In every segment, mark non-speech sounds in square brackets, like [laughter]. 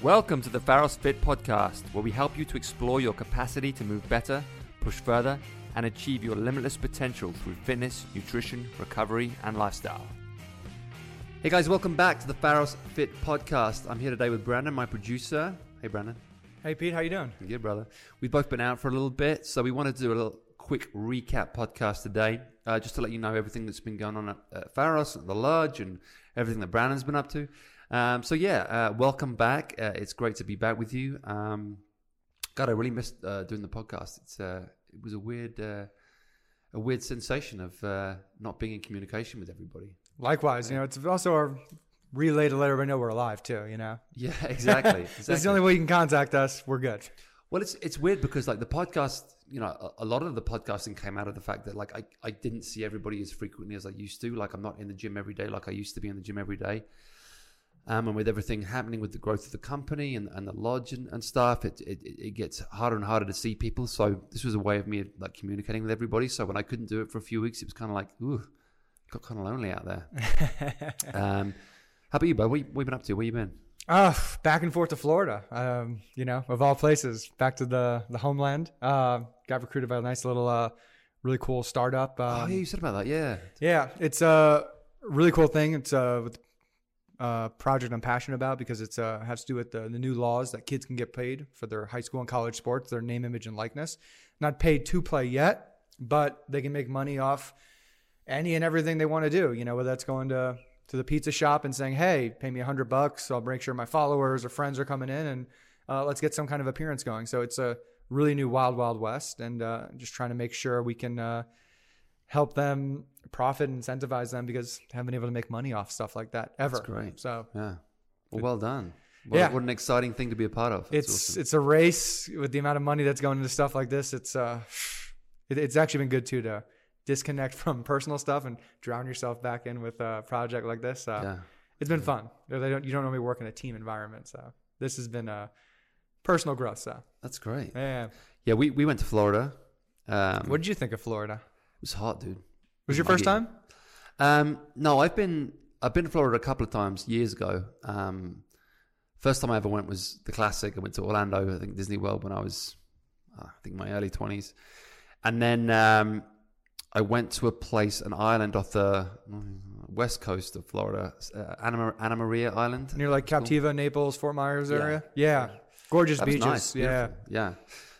Welcome to the Pharos Fit podcast, where we help you to explore your capacity to move better, push further, and achieve your limitless potential through fitness, nutrition, recovery, and lifestyle. Hey guys, welcome back to the Pharos Fit podcast. I'm here today with Brandon, my producer. Hey Brandon. Hey Pete, how you doing? Good brother. We've both been out for a little bit, so we wanted to do a little quick recap podcast today, uh, just to let you know everything that's been going on at, at Pharos, at the lodge, and everything that Brandon's been up to. Um, so yeah, uh, welcome back. Uh, it's great to be back with you. Um, God, I really missed uh, doing the podcast. It's uh, it was a weird uh, a weird sensation of uh, not being in communication with everybody. Likewise, you know, it's also a relay to let everybody know we're alive too. You know, [laughs] Yeah, exactly. [laughs] exactly. that's the only way you can contact us. We're good. Well, it's it's weird because like the podcast, you know, a, a lot of the podcasting came out of the fact that like I, I didn't see everybody as frequently as I used to. Like I'm not in the gym every day like I used to be in the gym every day. Um, and with everything happening with the growth of the company and, and the lodge and, and stuff, it, it it gets harder and harder to see people. So this was a way of me like communicating with everybody. So when I couldn't do it for a few weeks, it was kind of like, ooh, got kind of lonely out there. [laughs] um, how about you, bud? What, you- what you been up to? Where you been? Uh, back and forth to Florida. Um, you know, of all places, back to the the homeland. Uh, got recruited by a nice little, uh, really cool startup. Um, oh yeah, you said about that. Yeah. Yeah, it's a really cool thing. It's a with- uh, project I'm passionate about because it's uh, has to do with the, the new laws that kids can get paid for their high school and college sports, their name, image, and likeness. Not paid to play yet, but they can make money off any and everything they want to do. You know, whether that's going to to the pizza shop and saying, "Hey, pay me a hundred bucks. so I'll make sure my followers or friends are coming in, and uh, let's get some kind of appearance going." So it's a really new wild, wild west, and uh, just trying to make sure we can. Uh, help them profit and incentivize them because they haven't been able to make money off stuff like that ever. That's great. So Yeah. Well, well done. What, Yeah. what an exciting thing to be a part of. That's it's awesome. it's a race with the amount of money that's going into stuff like this. It's uh, [sighs] it, it's actually been good too to disconnect [laughs] from personal stuff and drown yourself back in with a project like this. Uh, yeah. It's been fun. You They don't you don't normally work in a team environment, so this has been a personal growth. So That's great. yeah, Yeah, we, we went to Florida. Um, what did you think of Florida? It was hot, dude. Was your first time? Um, no, I've been I've been to Florida a couple of times years ago. Um, first time I ever went was the classic. I went to Orlando, I think Disney World when I was, uh, I think my early twenties, and then um, I went to a place, an island off the west coast of Florida, uh, Anna, Anna Maria Island. Near like. Captiva, Naples, Fort Myers area. Yeah, gorgeous That beaches. nice, yeah, yeah.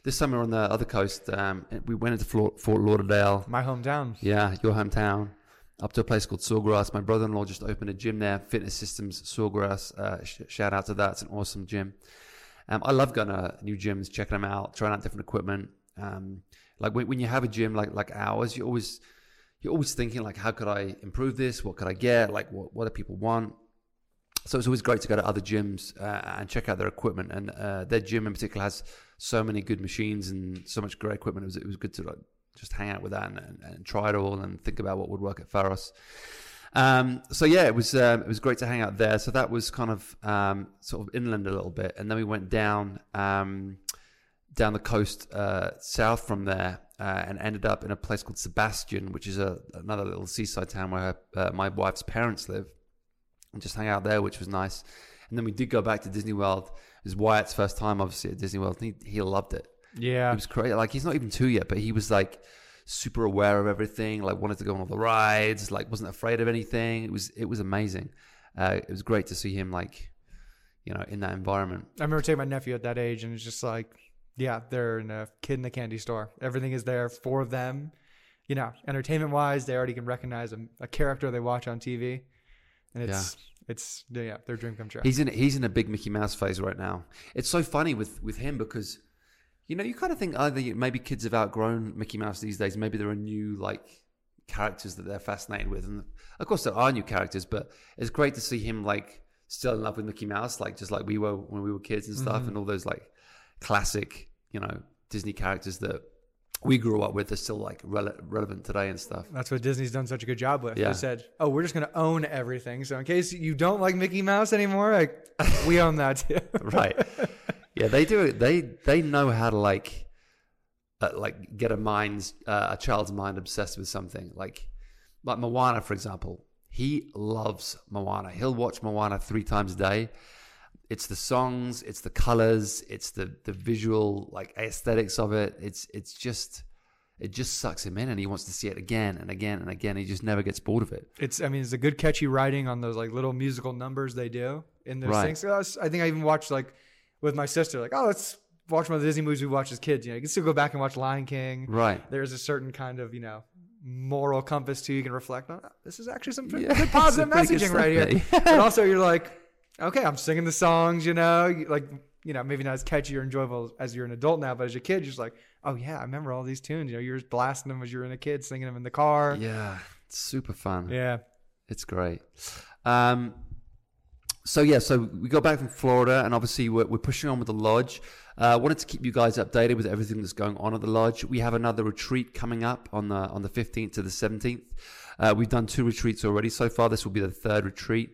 This summer on the other coast, um, we went into Fort, Fort Lauderdale. my hometown. Yeah, your hometown. Up to a place called Sawgrass. My brother-in-law just opened a gym there, Fitness Systems Sawgrass. Uh, sh- shout out to that. It's an awesome gym. Um, I love going to new gyms, checking them out, trying out different equipment. Um, like when, when you have a gym like like ours, you always you're always thinking like, how could I improve this? What could I get? Like, what what do people want? So it's always great to go to other gyms uh, and check out their equipment. And uh, their gym in particular has so many good machines and so much great equipment. It was it was good to like just hang out with that and, and, and try it all and think about what would work at Pharos. Um, so yeah, it was um, it was great to hang out there. So that was kind of um, sort of inland a little bit, and then we went down um, down the coast uh, south from there uh, and ended up in a place called Sebastian, which is a another little seaside town where uh, my wife's parents live, and just hang out there, which was nice. And then we did go back to Disney World. Was Wyatt's first time, obviously, at Disney World. And he, he loved it. Yeah, It was crazy. Like he's not even two yet, but he was like super aware of everything. Like wanted to go on all the rides. Like wasn't afraid of anything. It was it was amazing. Uh, it was great to see him like, you know, in that environment. I remember taking my nephew at that age, and it's just like, yeah, they're in a kid in a candy store. Everything is there for them. You know, entertainment wise, they already can recognize a, a character they watch on TV, and it's it's yeah, their dream come true. He's in he's in a big Mickey Mouse phase right now. It's so funny with with him because, you know, you kind of think either maybe kids have outgrown Mickey Mouse these days. Maybe there are new like characters that they're fascinated with, and of course there are new characters. But it's great to see him like still in love with Mickey Mouse, like just like we were when we were kids and stuff, mm-hmm. and all those like classic, you know, Disney characters that we grew up with are still like rele- relevant today and stuff. That's what Disney's done such a good job with. Yeah. They said, "Oh, we're just going to own everything." So in case you don't like Mickey Mouse anymore, like we own that too. [laughs] right. Yeah, they do. They they know how to like, uh, like get a mind's uh, a child's mind obsessed with something. Like, like Moana, for example. He loves Moana. He'll watch Moana three times a day. It's the songs, it's the colors, it's the the visual like aesthetics of it. It's it's just it just sucks him in, and he wants to see it again and again and again. He just never gets bored of it. It's I mean it's a good catchy writing on those like little musical numbers they do in those Right. things. I, think I even watched like with my sister like oh let's watch one of the Disney movies we watched as kids. You know you can still go back and watch Lion King. Right. There's a certain kind of you know moral compass too. You can reflect on. "Oh, This is actually some Yeah, [laughs] good positive messaging right here. stuff but also you're like okay I'm singing the songs. You know like you know maybe not as catchy or enjoyable as you're an adult now, but as a kid you're just like oh yeah I remember all these tunes. You know you're blasting them as you were in a kid, singing them in the car. Yeah, it's super fun. yeah. It's great. Um, so yeah, so we got back from Florida, and obviously we're, we're pushing on with the lodge. Uh, wanted to keep you guys updated with everything that's going on at the lodge. We have another retreat coming up on the on the fifteenth to the seventeenth. Uh, we've done two retreats already so far. This will be the third retreat,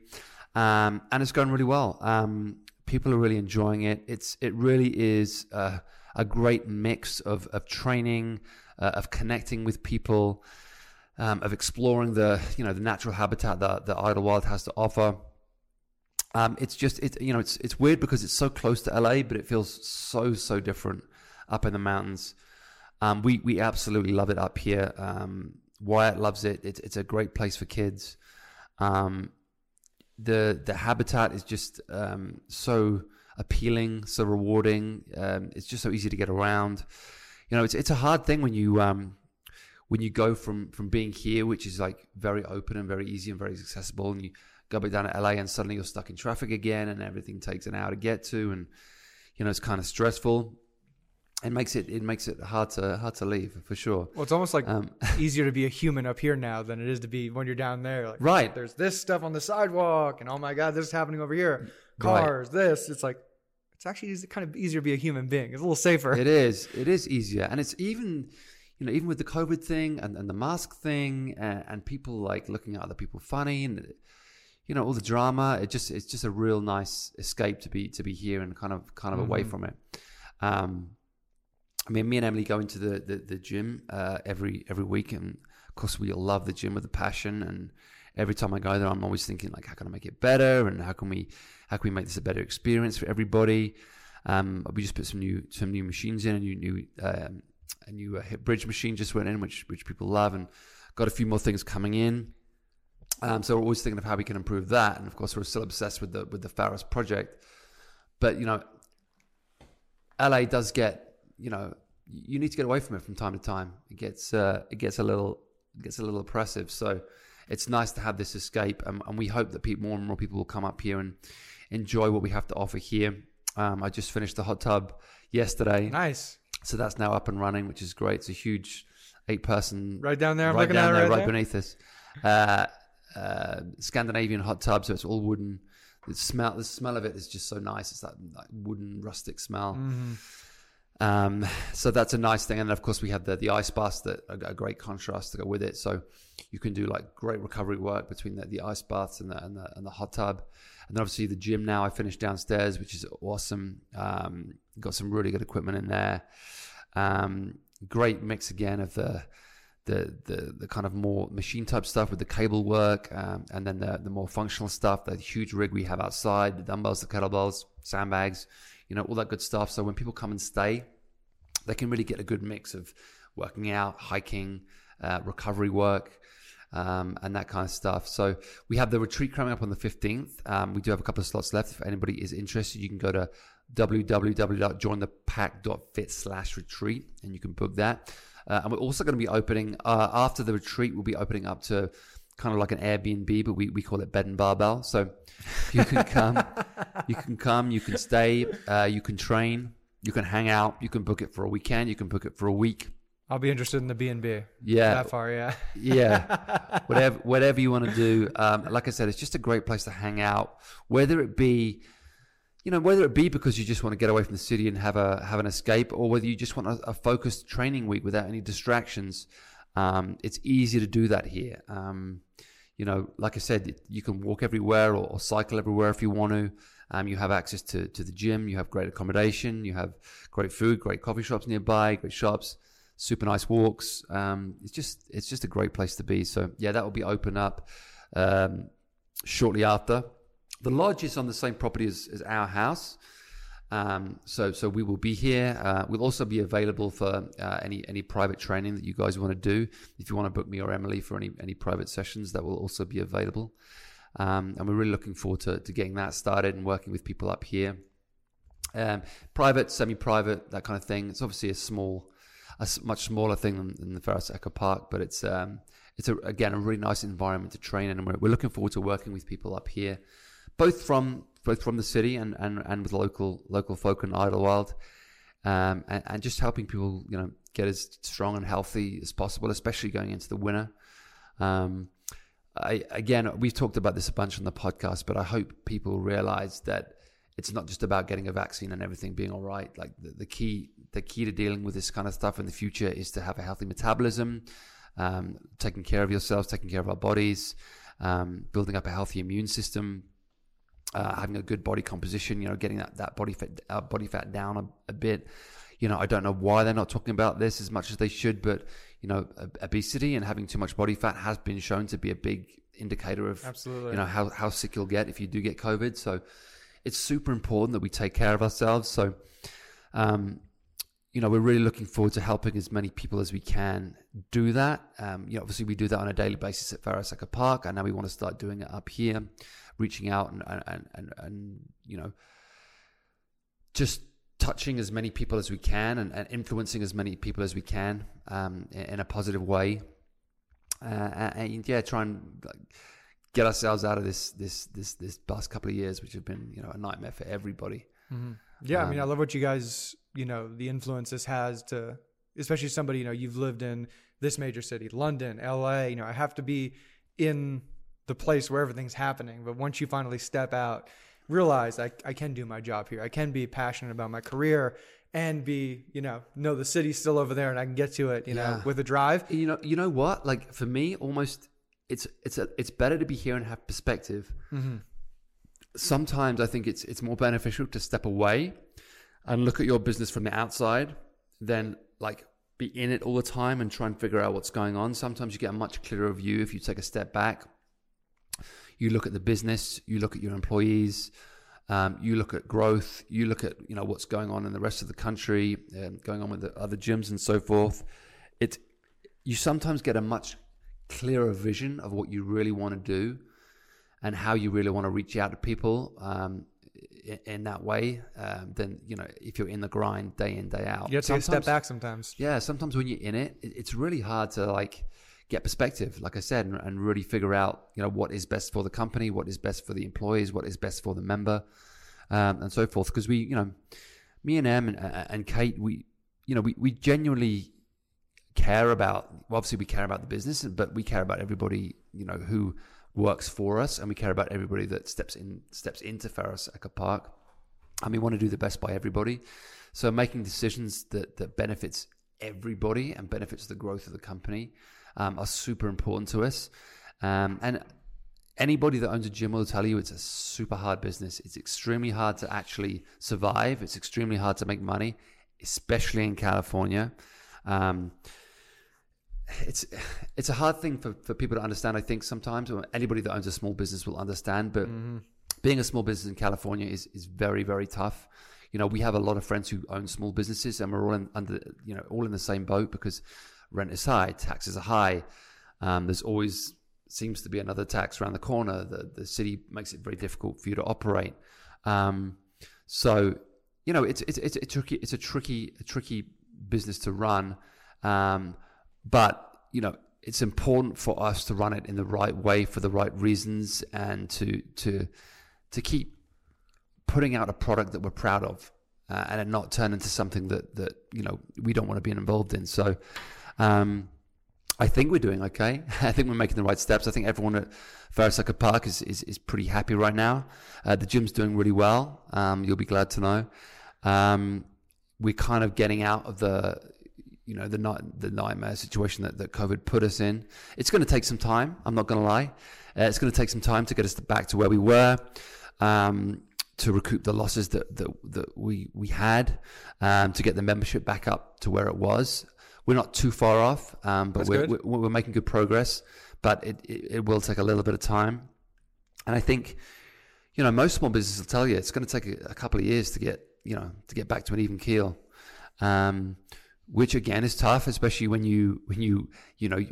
um, and it's going really well. Um, people are really enjoying it. It's it really is uh, a great mix of of training, uh, of connecting with people um, of exploring the you know the natural habitat that that Idyllwild has to offer. Um, it's just it you know it's it's weird because it's so close to LA, but it feels so so different up in the mountains. Um, we we absolutely love it up here. Um, Wyatt loves it. It's it's a great place for kids. The the habitat is just um, so appealing, so rewarding. Um, it's just so easy to get around. You know, it's it's a hard thing when you um, when you go from from being here, which is like very open and very easy and very accessible, and you go back down to LA and suddenly you're stuck in traffic again, and everything takes an hour to get to, and you know it's kind of stressful. It makes it it makes it hard to hard to leave for sure. Well, it's almost like Um, [laughs] easier to be a human up here now than it is to be when you're down there. Like, Right. There's this stuff on the sidewalk, and oh my god, this is happening over here. Right. Cars, this. It's like it's actually kind of easier to be a human being. It's a little safer. It is. It is easier, and it's even, you know, even with the COVID thing and, and the mask thing, and, and people like looking at other people funny, and you know, all the drama. It just it's just a real nice escape to be to be here and kind of kind of away Mhm. from it. Um, I mean, me and Emily go into the the, the gym uh, every every week, and of course, we love the gym with a passion. And every time I go there, I'm always thinking like, how can I make it better, and how can we how can we make this a better experience for everybody? Um, we just put some new some new machines in, a new new um, a new uh, hip bridge machine just went in, which which people love, and got a few more things coming in. Um, so we're always thinking of how we can improve that, and of course, we're still obsessed with the with the Pharos project. But you know, LA does get you know you need to get away from it from time to time. It gets uh, it gets a little it gets a little oppressive. So it's nice to have this escape, and, and we hope that people, more and more people will come up here and enjoy what we have to offer here. Um, I just finished the hot tub yesterday, Nice. so that's now up and running, which is great. It's a huge eight-person Right down there. I'm right down there, right, right there. beneath us. Uh, uh, Scandinavian hot tub, so it's all wooden. The smell, the smell of it is just so nice. It's that like wooden, rustic smell. Mhm. Um, [sighs] so that's a nice thing. And of course we have the, the ice baths that are a great contrast to go with it. So you can do like great recovery work between the, the ice baths and the, and the, and the hot tub. And then obviously the gym now I finished downstairs, which is awesome. Um, got some really good equipment in there. Um, great mix again of the, the, the, the kind of more machine type stuff with the cable work, um, and then the, the more functional stuff, the huge rig we have outside, the dumbbells, the kettlebells, sandbags, you know, all that good stuff. So when people come and stay, they can really get a good mix of working out, hiking, uh, recovery work, um, and that kind of stuff. So we have the retreat coming up on the 15th. Um, we do have a couple of slots left. If anybody is interested, you can go to www.jointhepack.fit slash retreat and you can book that. Uh, and we're also going to be opening, uh, after the retreat, we'll be opening up to kind of like an Airbnb, but we, we call it bed and barbell. So you can come, [laughs] you can come, you can stay, uh, you can train, you can hang out, you can book it for a weekend, you can book it for a week. I'll be interested in the B and B. Yeah, That far, yeah. [laughs] yeah, [laughs] whatever whatever you want to do. Um, like I said, it's just a great place to hang out. Whether it be, you know, whether it be because you just want to get away from the city and have a have an escape, or whether you just want a, a focused training week without any distractions. Um, it's easy to do that here. Um, you know, like I said, you can walk everywhere or, or cycle everywhere if you want to. Um, you have access to, to the gym. You have great accommodation. You have great food, great coffee shops nearby, great shops, super nice walks. Um, it's just it's just a great place to be. So yeah, that will be open up um, shortly after. The lodge is on the same property as, as our house. Um, so, so we will be here. Uh, we'll also be available for uh, any any private training that you guys want to do. If you want to book me or Emily for any any private sessions, that will also be available. Um, and we're really looking forward to, to getting that started and working with people up here. Um, private, semi-private, that kind of thing. It's obviously a small, a much smaller thing than, than the Pharos Echo Park, but it's um, it's a, again a really nice environment to train in, and we're, we're looking forward to working with people up here, both from both from the city and, and, and with local local folk in Idyllwild, um, and, and just helping people you know get as strong and healthy as possible, especially going into the winter. Um, I, again, we've talked about this a bunch on the podcast, but I hope people realize that it's not just about getting a vaccine and everything being all right. Like the, the key, the key to dealing with this kind of stuff in the future is to have a healthy metabolism, um, taking care of yourselves, taking care of our bodies, um, building up a healthy immune system, uh, having a good body composition, you know, getting that, that body fat, uh, body fat down a, a, bit. You know, I don't know why they're not talking about this as much as they should, but, you know, obesity and having too much body fat has been shown to be a big indicator of, Absolutely. you know, how, how sick you'll get if you do get COVID. So it's super important that we take care of ourselves. So, um, you know, we're really looking forward to helping as many people as we can do that. Um, you know, obviously we do that on a daily basis at Echo Park, and now we want to start doing it up here reaching out and, and, and, and you know, just touching as many people as we can and, and influencing as many people as we can um, in, in, a positive way. Uh, and yeah, try and get ourselves out of this this this this past couple of years, which have been you know a nightmare for everybody. Mm-hmm. Yeah, um, I mean, I um, love what you guys you know the influence this has to, especially somebody you know you've lived in this major city, London, L.A. You know, I have to be in the place where everything's happening. But once you finally step out, realize I, I can do my job here. I can be passionate about my career and be, you know, know the city's still over there and I can get to it, you yeah. know, with a drive. You know, you know what? Like for me, almost it's it's a, it's better to be here and have perspective. Mm-hmm. Sometimes I think it's it's more beneficial to step away and look at your business from the outside than like be in it all the time and try and figure out what's going on. Sometimes you get a much clearer view if you take a step back you look at the business, you look at your employees, um, you look at growth, you look at you know what's going on in the rest of the country, um, going on with the other gyms and so forth. It you sometimes get a much clearer vision of what you really want to do and how you really want to reach out to people um, in, in, that way. Um, then you know if you're in the grind day in day out, you have to step back sometimes. Yeah, sometimes when you're in it it's really hard to like get perspective, like I said, and, and, really figure out, you know, what is best for the company, what is best for the employees, what is best for the member, um, and so forth. Because we, you know, me and Em and, and Kate, we, you know, we, we genuinely care about, well, obviously we care about the business, but we care about everybody, you know, who works for us and we care about everybody that steps in, steps into Pharos Echo Park. And we want to do the best by everybody. So making decisions that, that benefits everybody and benefits the growth of the company um, are super important to us. Um, and anybody that owns a gym will tell you it's a super hard business. It's extremely hard to actually survive. It's extremely hard to make money, especially in California. Um, it's it's a hard thing for, for people to understand. I think sometimes, or anybody that owns a small business will understand. But mm-hmm. being a small business in California is is very very tough. You know, we have a lot of friends who own small businesses, and we're all in, under you know all in the same boat because rent is high, taxes are high. Um, there's always seems to be another tax around the corner. The the city makes it very difficult for you to operate. Um, so you know it's it's it's a tricky it's a tricky a tricky business to run. Um, but you know it's important for us to run it in the right way for the right reasons and to to to keep putting out a product that we're proud of uh, and not turn into something that that you know we don't want to be involved in. So um, I think we're doing okay. [laughs] I think we're making the right steps. I think everyone at Pharos Park is, is, is pretty happy right now. Uh, the gym's doing really well. Um, you'll be glad to know. Um, we're kind of getting out of the, you know, the night, the nightmare situation that, that COVID put us in. It's going to take some time. I'm not going to lie. Uh, it's going to take some time to get us back to where we were. Um, to recoup the losses that, that, that we, we had, um, to get the membership back up to where it was we're not too far off, um, but we're, we're, we're, making good progress. But it, it, it will take a little bit of time, and I think you know, most small businesses will tell you it's going to take a, a couple of years to get, you know, to get back to an even keel. Um, which again is tough, especially when you when you you know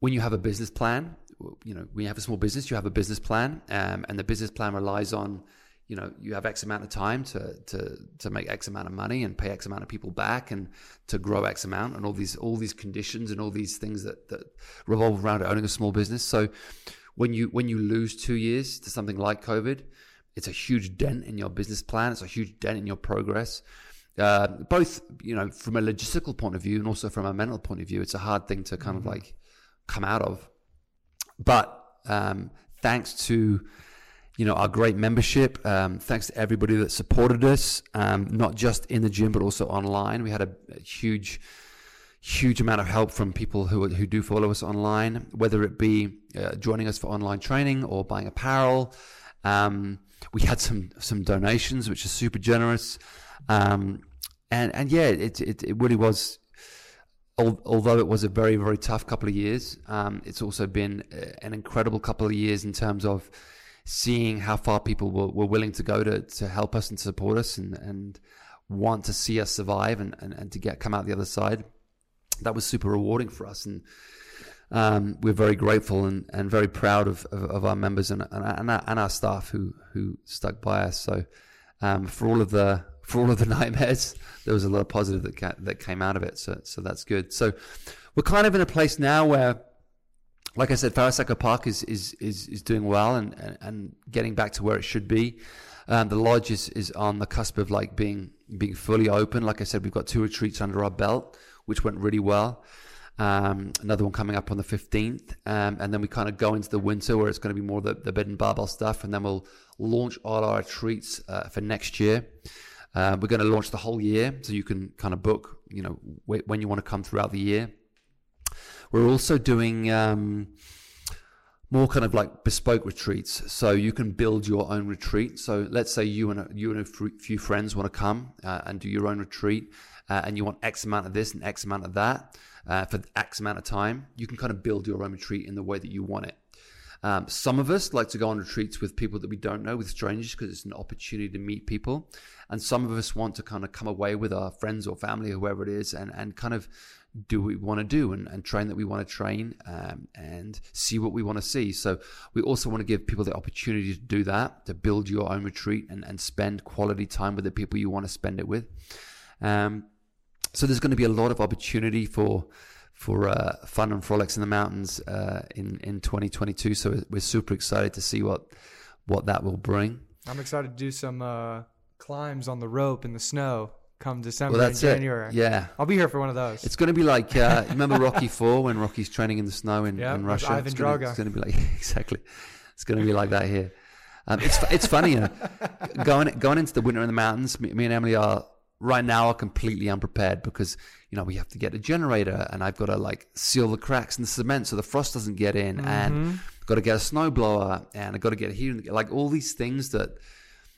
when you have a business plan. You know, when you have a small business, you have a business plan, um, and the business plan relies on you know you have X amount of time to to to make X amount of money and pay X amount of people back and to grow X amount and all these all these conditions and all these things that that revolve around owning a small business. So when you when you lose two years to something like COVID, it's a huge dent in your business plan. It's a huge dent in your progress. Uh, both you know from a logistical point of view and also from a mental point of view it's a hard thing to kind mm-hmm. of like come out of but um, thanks to you know our great membership. Um, thanks to everybody that supported us um, not just in the gym but also online. We had a, a, huge huge amount of help from people who, who do follow us online whether it be uh, joining us for online training or buying apparel. Um, we had some some donations which are super generous. Um, and and yeah, it, it it really was. Although it was a very very tough couple of years, um, it's also been uh, an incredible couple of years in terms of seeing how far people were, were willing to go to to help us and support us and and want to see us survive and, and, and to get come out the other side. That was super rewarding for us and. Um, we're very grateful and, and very proud of, of, of our members and, and, and, our, and our staff who, who stuck by us. So, um, for all of the for all of the [laughs] nightmares, there was a lot of positive that ca- that came out of it. So so that's good. So we're kind of in a place now where, like I said, Echo Park is is is, is doing well and, and, and getting back to where it should be. Um, the lodge is, is on the cusp of like being being fully open. Like I said, we've got two retreats under our belt, which went really well. Um, another one coming up on the 15th. Um, and then we kind of go into the winter where it's going to be more the, the bed and barbell stuff. And then we'll launch all our retreats uh, for next year. Uh, we're going to launch the whole year, so you can kind of book, you know, wh- when you want to come throughout the year. We're also doing um, more kind of like bespoke retreats, so you can build your own retreat. So let's say you and a, you and a few friends want to come uh, and do your own retreat, uh, and you want X amount of this and X amount of that uh, for X amount of time. You can kind of build your own retreat in the way that you want it. Um, some of us like to go on retreats with people that we don't know, with strangers, because it's an opportunity to meet people. And some of us want to kind of come away with our friends or family, or whoever it is, and, and kind of do what we want to do and, and train that we want to train um, and see what we want to see. So we also want to give people the opportunity to do that, to build your own retreat and, and spend quality time with the people you want to spend it with. Um, so there's going to be a lot of opportunity for for uh, fun and frolics in the mountains uh, in in 2022. So we're super excited to see what what that will bring. I'm excited to do some uh, climbs on the rope in the snow come December well, that's and January. It. Yeah, I'll be here for one of those. It's going to be like uh, [laughs] remember Rocky Four when Rocky's training in the snow in, yep, in Russia. Ivan it's Drago. Gonna, it's going to be like [laughs] exactly. It's going to be like that here. Um, it's it's funny, you know, going going into the winter in the mountains. Me, me and Emily are right now are completely unprepared because you know we have to get a generator and I've got to like seal the cracks in the cement so the frost doesn't get in mm-hmm. and got to get a snowblower and I've got to get a heater like all these things that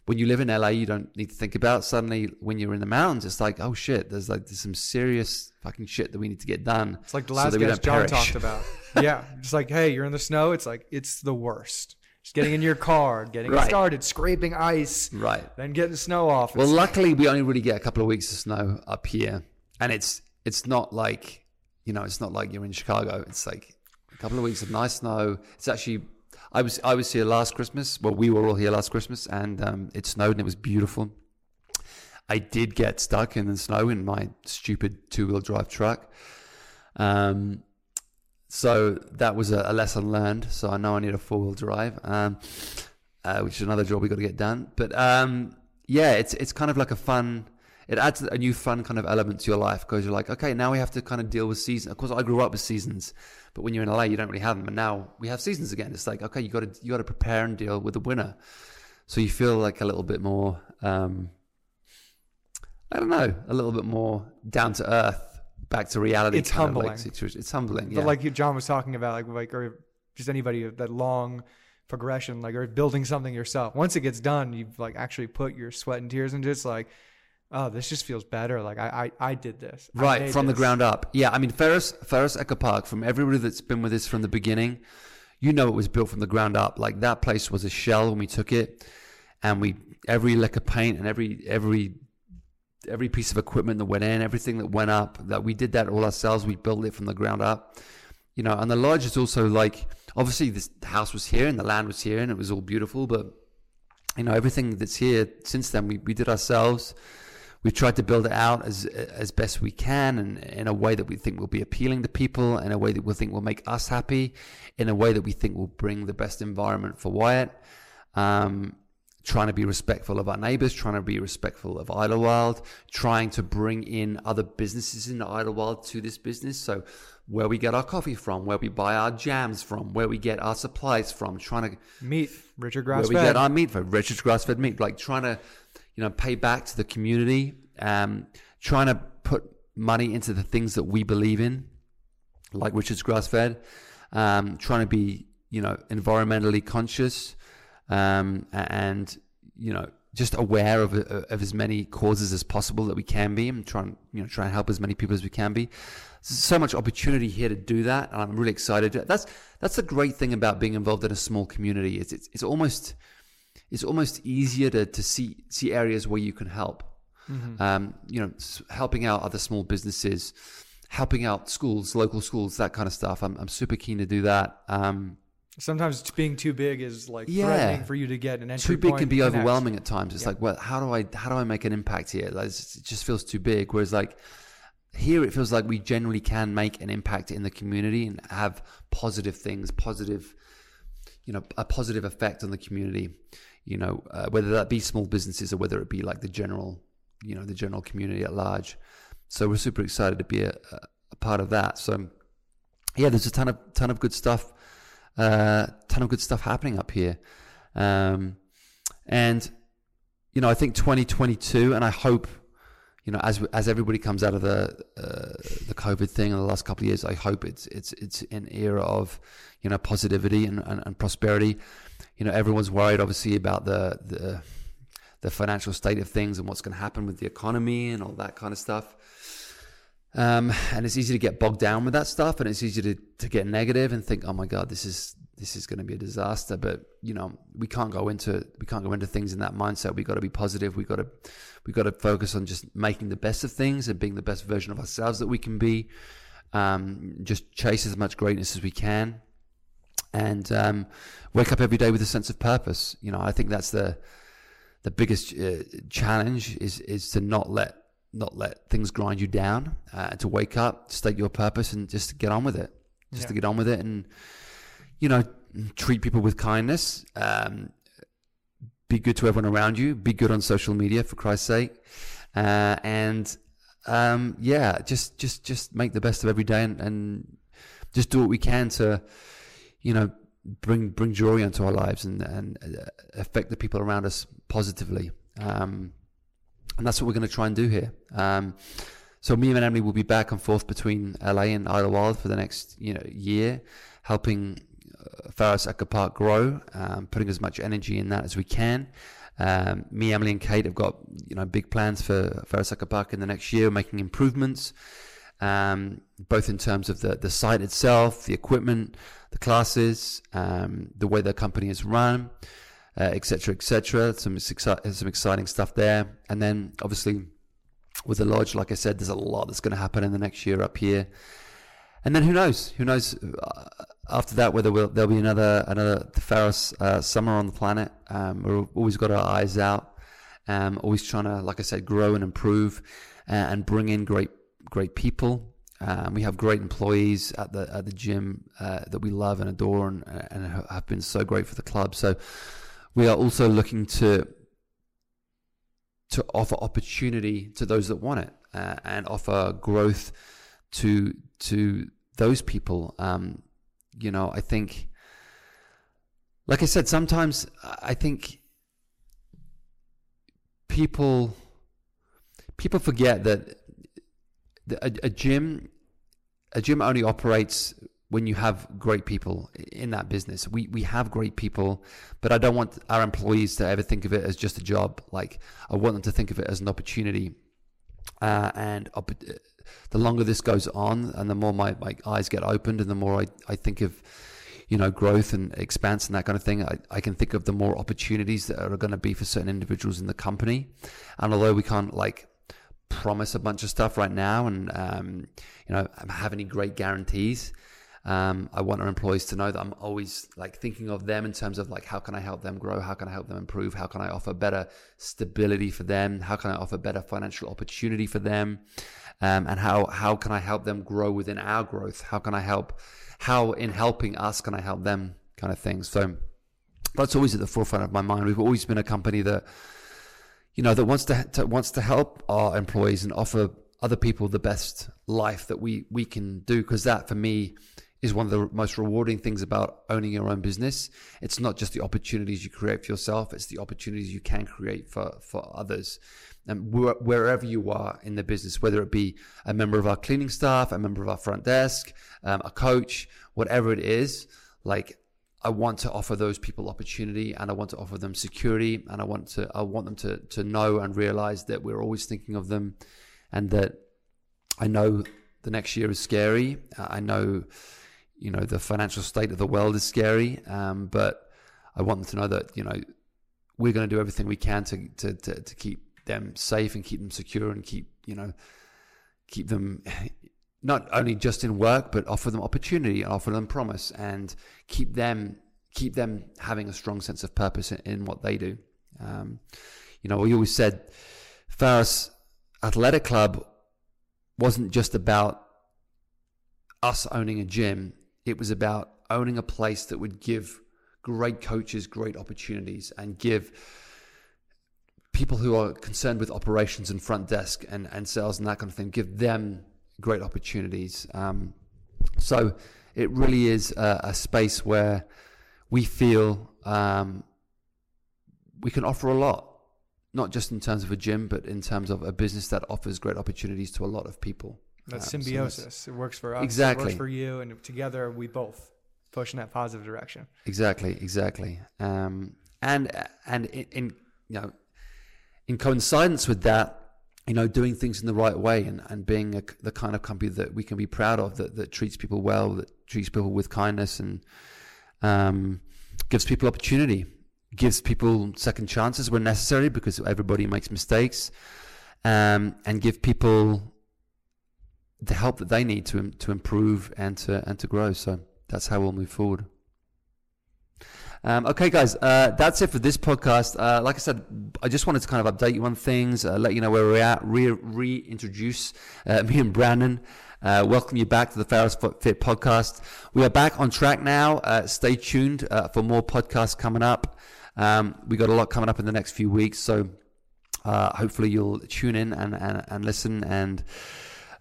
when you live in LA you don't need to think about suddenly when you're in the mountains it's like oh shit there's like there's some serious fucking shit that we need to get done it's like the last so guest John perish. talked about [laughs] yeah just like hey you're in the snow it's like it's the worst just getting in your car, getting right. started, scraping ice, right? Then getting snow off. Well, luckily we only really get a couple of weeks of snow up here, and it's it's not like you know it's not like you're in Chicago. It's like a couple of weeks of nice snow. It's actually I was I was here last Christmas. Well, we were all here last Christmas, and um, it snowed and it was beautiful. I did get stuck in the snow in my stupid two wheel drive truck. Um, so that was a, a, lesson learned. So I know I need a four wheel drive, um, uh, which is another job we got to get done. But um, yeah, it's it's kind of like a fun. It adds a new fun kind of element to your life because you're like, okay, now we have to kind of deal with seasons. Of course, I grew up with seasons, but when you're in LA, you don't really have them. And now we have seasons again. It's like, okay, you got to you got to prepare and deal with the winter. So you feel like a little bit more. Um, I don't know, a little bit more down to earth back to reality. It's humbling. Like. It's humbling. Yeah. But like John was talking about, like like or just anybody that long progression, like or building something yourself. Once it gets done, you've like actually put your sweat and tears into it. It's like, oh, this just feels better. Like I I, I did this. Right from this. the ground up. Yeah, I mean Pharos Pharos Echo Park. From everybody that's been with us from the beginning, you know it was built from the ground up. Like that place was a shell when we took it, and we every lick of paint and every every every piece of equipment that went in, everything that went up, that we did that all ourselves. We built it from the ground up, you know. And the lodge is also like obviously this house was here and the land was here and it was all beautiful, but you know everything that's here since then we, we did ourselves. We've tried to build it out as as best we can and in a way that we think will be appealing to people, in a way that we think will make us happy, in a way that we think will bring the best environment for Wyatt. Um, trying to be respectful of our neighbors, trying to be respectful of Idyllwild, trying to bring in other businesses in Idyllwild to this business. So where we get our coffee from, where we buy our jams from, where we get our supplies from, trying to meat, Richard grass where we get our meat from, Richard grass fed meat, like trying to, you know, pay back to the community, um, trying to put money into the things that we believe in, like Richard's grass fed, um, trying to be, you know, environmentally conscious, um, and you know just aware of, of as many causes as possible that we can be and try and you know try and help as many people as we can be. There's so much opportunity here to do that and i'm really excited. That's that's the great thing about being involved in a small community. It's it's, it's almost it's almost easier to, to see see areas where you can help mm-hmm. um, you know helping out other small businesses helping out schools local schools that kind of stuff i'm, I'm super keen to do that um, Sometimes being too big is like yeah. threatening for you to get an entry. Too big can be overwhelming at times. It's like, well, how do I how do I make an impact here? Like, it just feels too big. Whereas like here, it feels like we generally can make an impact in the community and have positive things, positive, you know, a positive effect on the community. You know, uh, whether that be small businesses or whether it be like the general, you know, the general community at large. So we're super excited to be a, a part of that. So yeah, there's a ton of ton of good stuff uh, ton of good stuff happening up here. Um, and, you know, I think 2022, and I hope, you know, as as everybody comes out of the uh, the COVID thing in the last couple of years, I hope it's it's it's an era of, you know, positivity and, and, and prosperity. You know, everyone's worried, obviously, about the the the financial state of things and what's going to happen with the economy and all that kind of stuff. Um, and it's easy to get bogged down with that stuff, and it's easy to, to get negative and think, "Oh my God, this is this is going to be a disaster." But you know, we can't go into we can't go into things in that mindset. We got to be positive. We got to we got to focus on just making the best of things and being the best version of ourselves that we can be. Um, just chase as much greatness as we can, and um, wake up every day with a sense of purpose. You know, I think that's the the biggest uh, challenge is is to not let not let things grind you down, uh, to wake up, state your purpose, and just get on with it. Just yeah. to get on with it, and you know, treat people with kindness. Um, be good to everyone around you. Be good on social media, for Christ's sake, uh, and um, yeah, just just just make the best of every day, and, and just do what we can to, you know, bring bring joy into our lives and and uh, affect the people around us positively. Um, and that's what we're going to try and do here. Um, so me and Emily will be back and forth between LA and Idyllwild for the next you know year, helping uh, Pharos Echo Park grow, um, putting as much energy in that as we can. Um, me, Emily, and Kate have got you know big plans for Pharos Echo Park in the next year, making improvements, um, both in terms of the the site itself, the equipment, the classes, um, the way the company is run etc., uh, etc. Et some some exciting stuff there, and then obviously with the lodge, like I said, there's a lot that's going to happen in the next year up here, and then who knows? Who knows uh, after that whether we'll, there'll be another another Pharos uh, summer on the planet? Um, we've always got our eyes out, um, always trying to, like I said, grow and improve, uh, and bring in great great people. Um, we have great employees at the at the gym uh, that we love and adore, and, and have been so great for the club. So we are also looking to to offer opportunity to those that want it uh, and offer growth to to those people. Um, you know, I think, like I said, sometimes I think people people forget that a, a gym a gym only operates when you have great people in that business. We we have great people, but I don't want our employees to ever think of it as just a job. Like I want them to think of it as an opportunity. Uh, and op- the longer this goes on, and the more my, my eyes get opened, and the more I, I think of, you know, growth and expanse and that kind of thing. I, I can think of the more opportunities that are going to be for certain individuals in the company. And although we can't like promise a bunch of stuff right now and, um, you know, have any great guarantees, um, I want our employees to know that I'm always like thinking of them in terms of like how can I help them grow, how can I help them improve, how can I offer better stability for them, how can I offer better financial opportunity for them, um, and how how can I help them grow within our growth? How can I help? How in helping us can I help them? Kind of thing. So that's always at the forefront of my mind. We've always been a company that you know that wants to, to wants to help our employees and offer other people the best life that we we can do because that for me is one of the most rewarding things about owning your own business. It's not just the opportunities you create for yourself, it's the opportunities you can create for, for others. And wherever you are in the business, whether it be a member of our cleaning staff, a member of our front desk, um, a coach, whatever it is, like I want to offer those people opportunity and I want to offer them security and I want to I want them to to know and realize that we're always thinking of them and that I know the next year is scary. I know you know the financial state of the world is scary, um, but I want them to know that you know we're going to do everything we can to, to to to keep them safe and keep them secure and keep you know keep them not only just in work but offer them opportunity offer them promise and keep them keep them having a strong sense of purpose in, in what they do. Um, you know, we always said Pharos Athletic Club wasn't just about us owning a gym it was about owning a place that would give great coaches great opportunities and give people who are concerned with operations and front desk and, and sales and that kind of thing, give them great opportunities. Um, so it really is a, a space where we feel um, we can offer a lot, not just in terms of a gym, but in terms of a business that offers great opportunities to a lot of people. That symbiosis. it works for us. Exactly. It works for you, and together we both push in that positive direction. Exactly. Exactly. Um, and and in, in you know, in coincidence with that, you know, doing things in the right way and, and being a, the kind of company that we can be proud of, that, that treats people well, that treats people with kindness and um, gives people opportunity, gives people second chances when necessary because everybody makes mistakes, um, and give people the help that they need to to improve and to and to grow. So that's how we'll move forward. Um, okay, guys, uh, that's it for this podcast. Uh, like I said, I just wanted to kind of update you on things, uh, let you know where we're at, re- reintroduce uh, [laughs] me and Brandon. Uh, welcome you back to the Pharos Fit podcast. We are back on track now. Uh, stay tuned for more podcasts coming up. Um, we got a lot coming up in the next few weeks, so hopefully you'll tune in and, and, and listen and.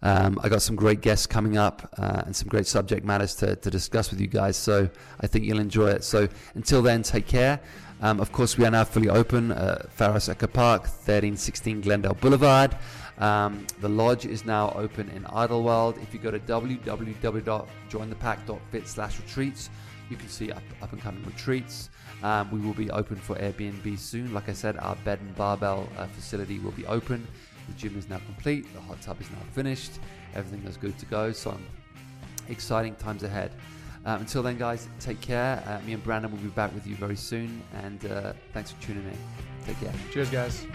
Um, I got some great guests coming up uh, and some great subject matters to, to discuss with you guys. So I think you'll enjoy it. So until then, take care. Um, of course, we are now fully open. Uh, Pharos Echo Park, 1316 Glendale Boulevard. Um, the lodge is now open in Idyllwild. If you go to www.jointhepack.fit slash retreats, you can see up, up and coming retreats. Um, we will be open for Airbnb soon. Like I said, our bed and barbell uh, facility will be open. The gym is now complete, the hot tub is now finished, everything is good to go. So, exciting times ahead. Um, until then, guys, take care. Uh, me and Brandon will be back with you very soon, and uh, thanks for tuning in. Take care. Cheers, guys.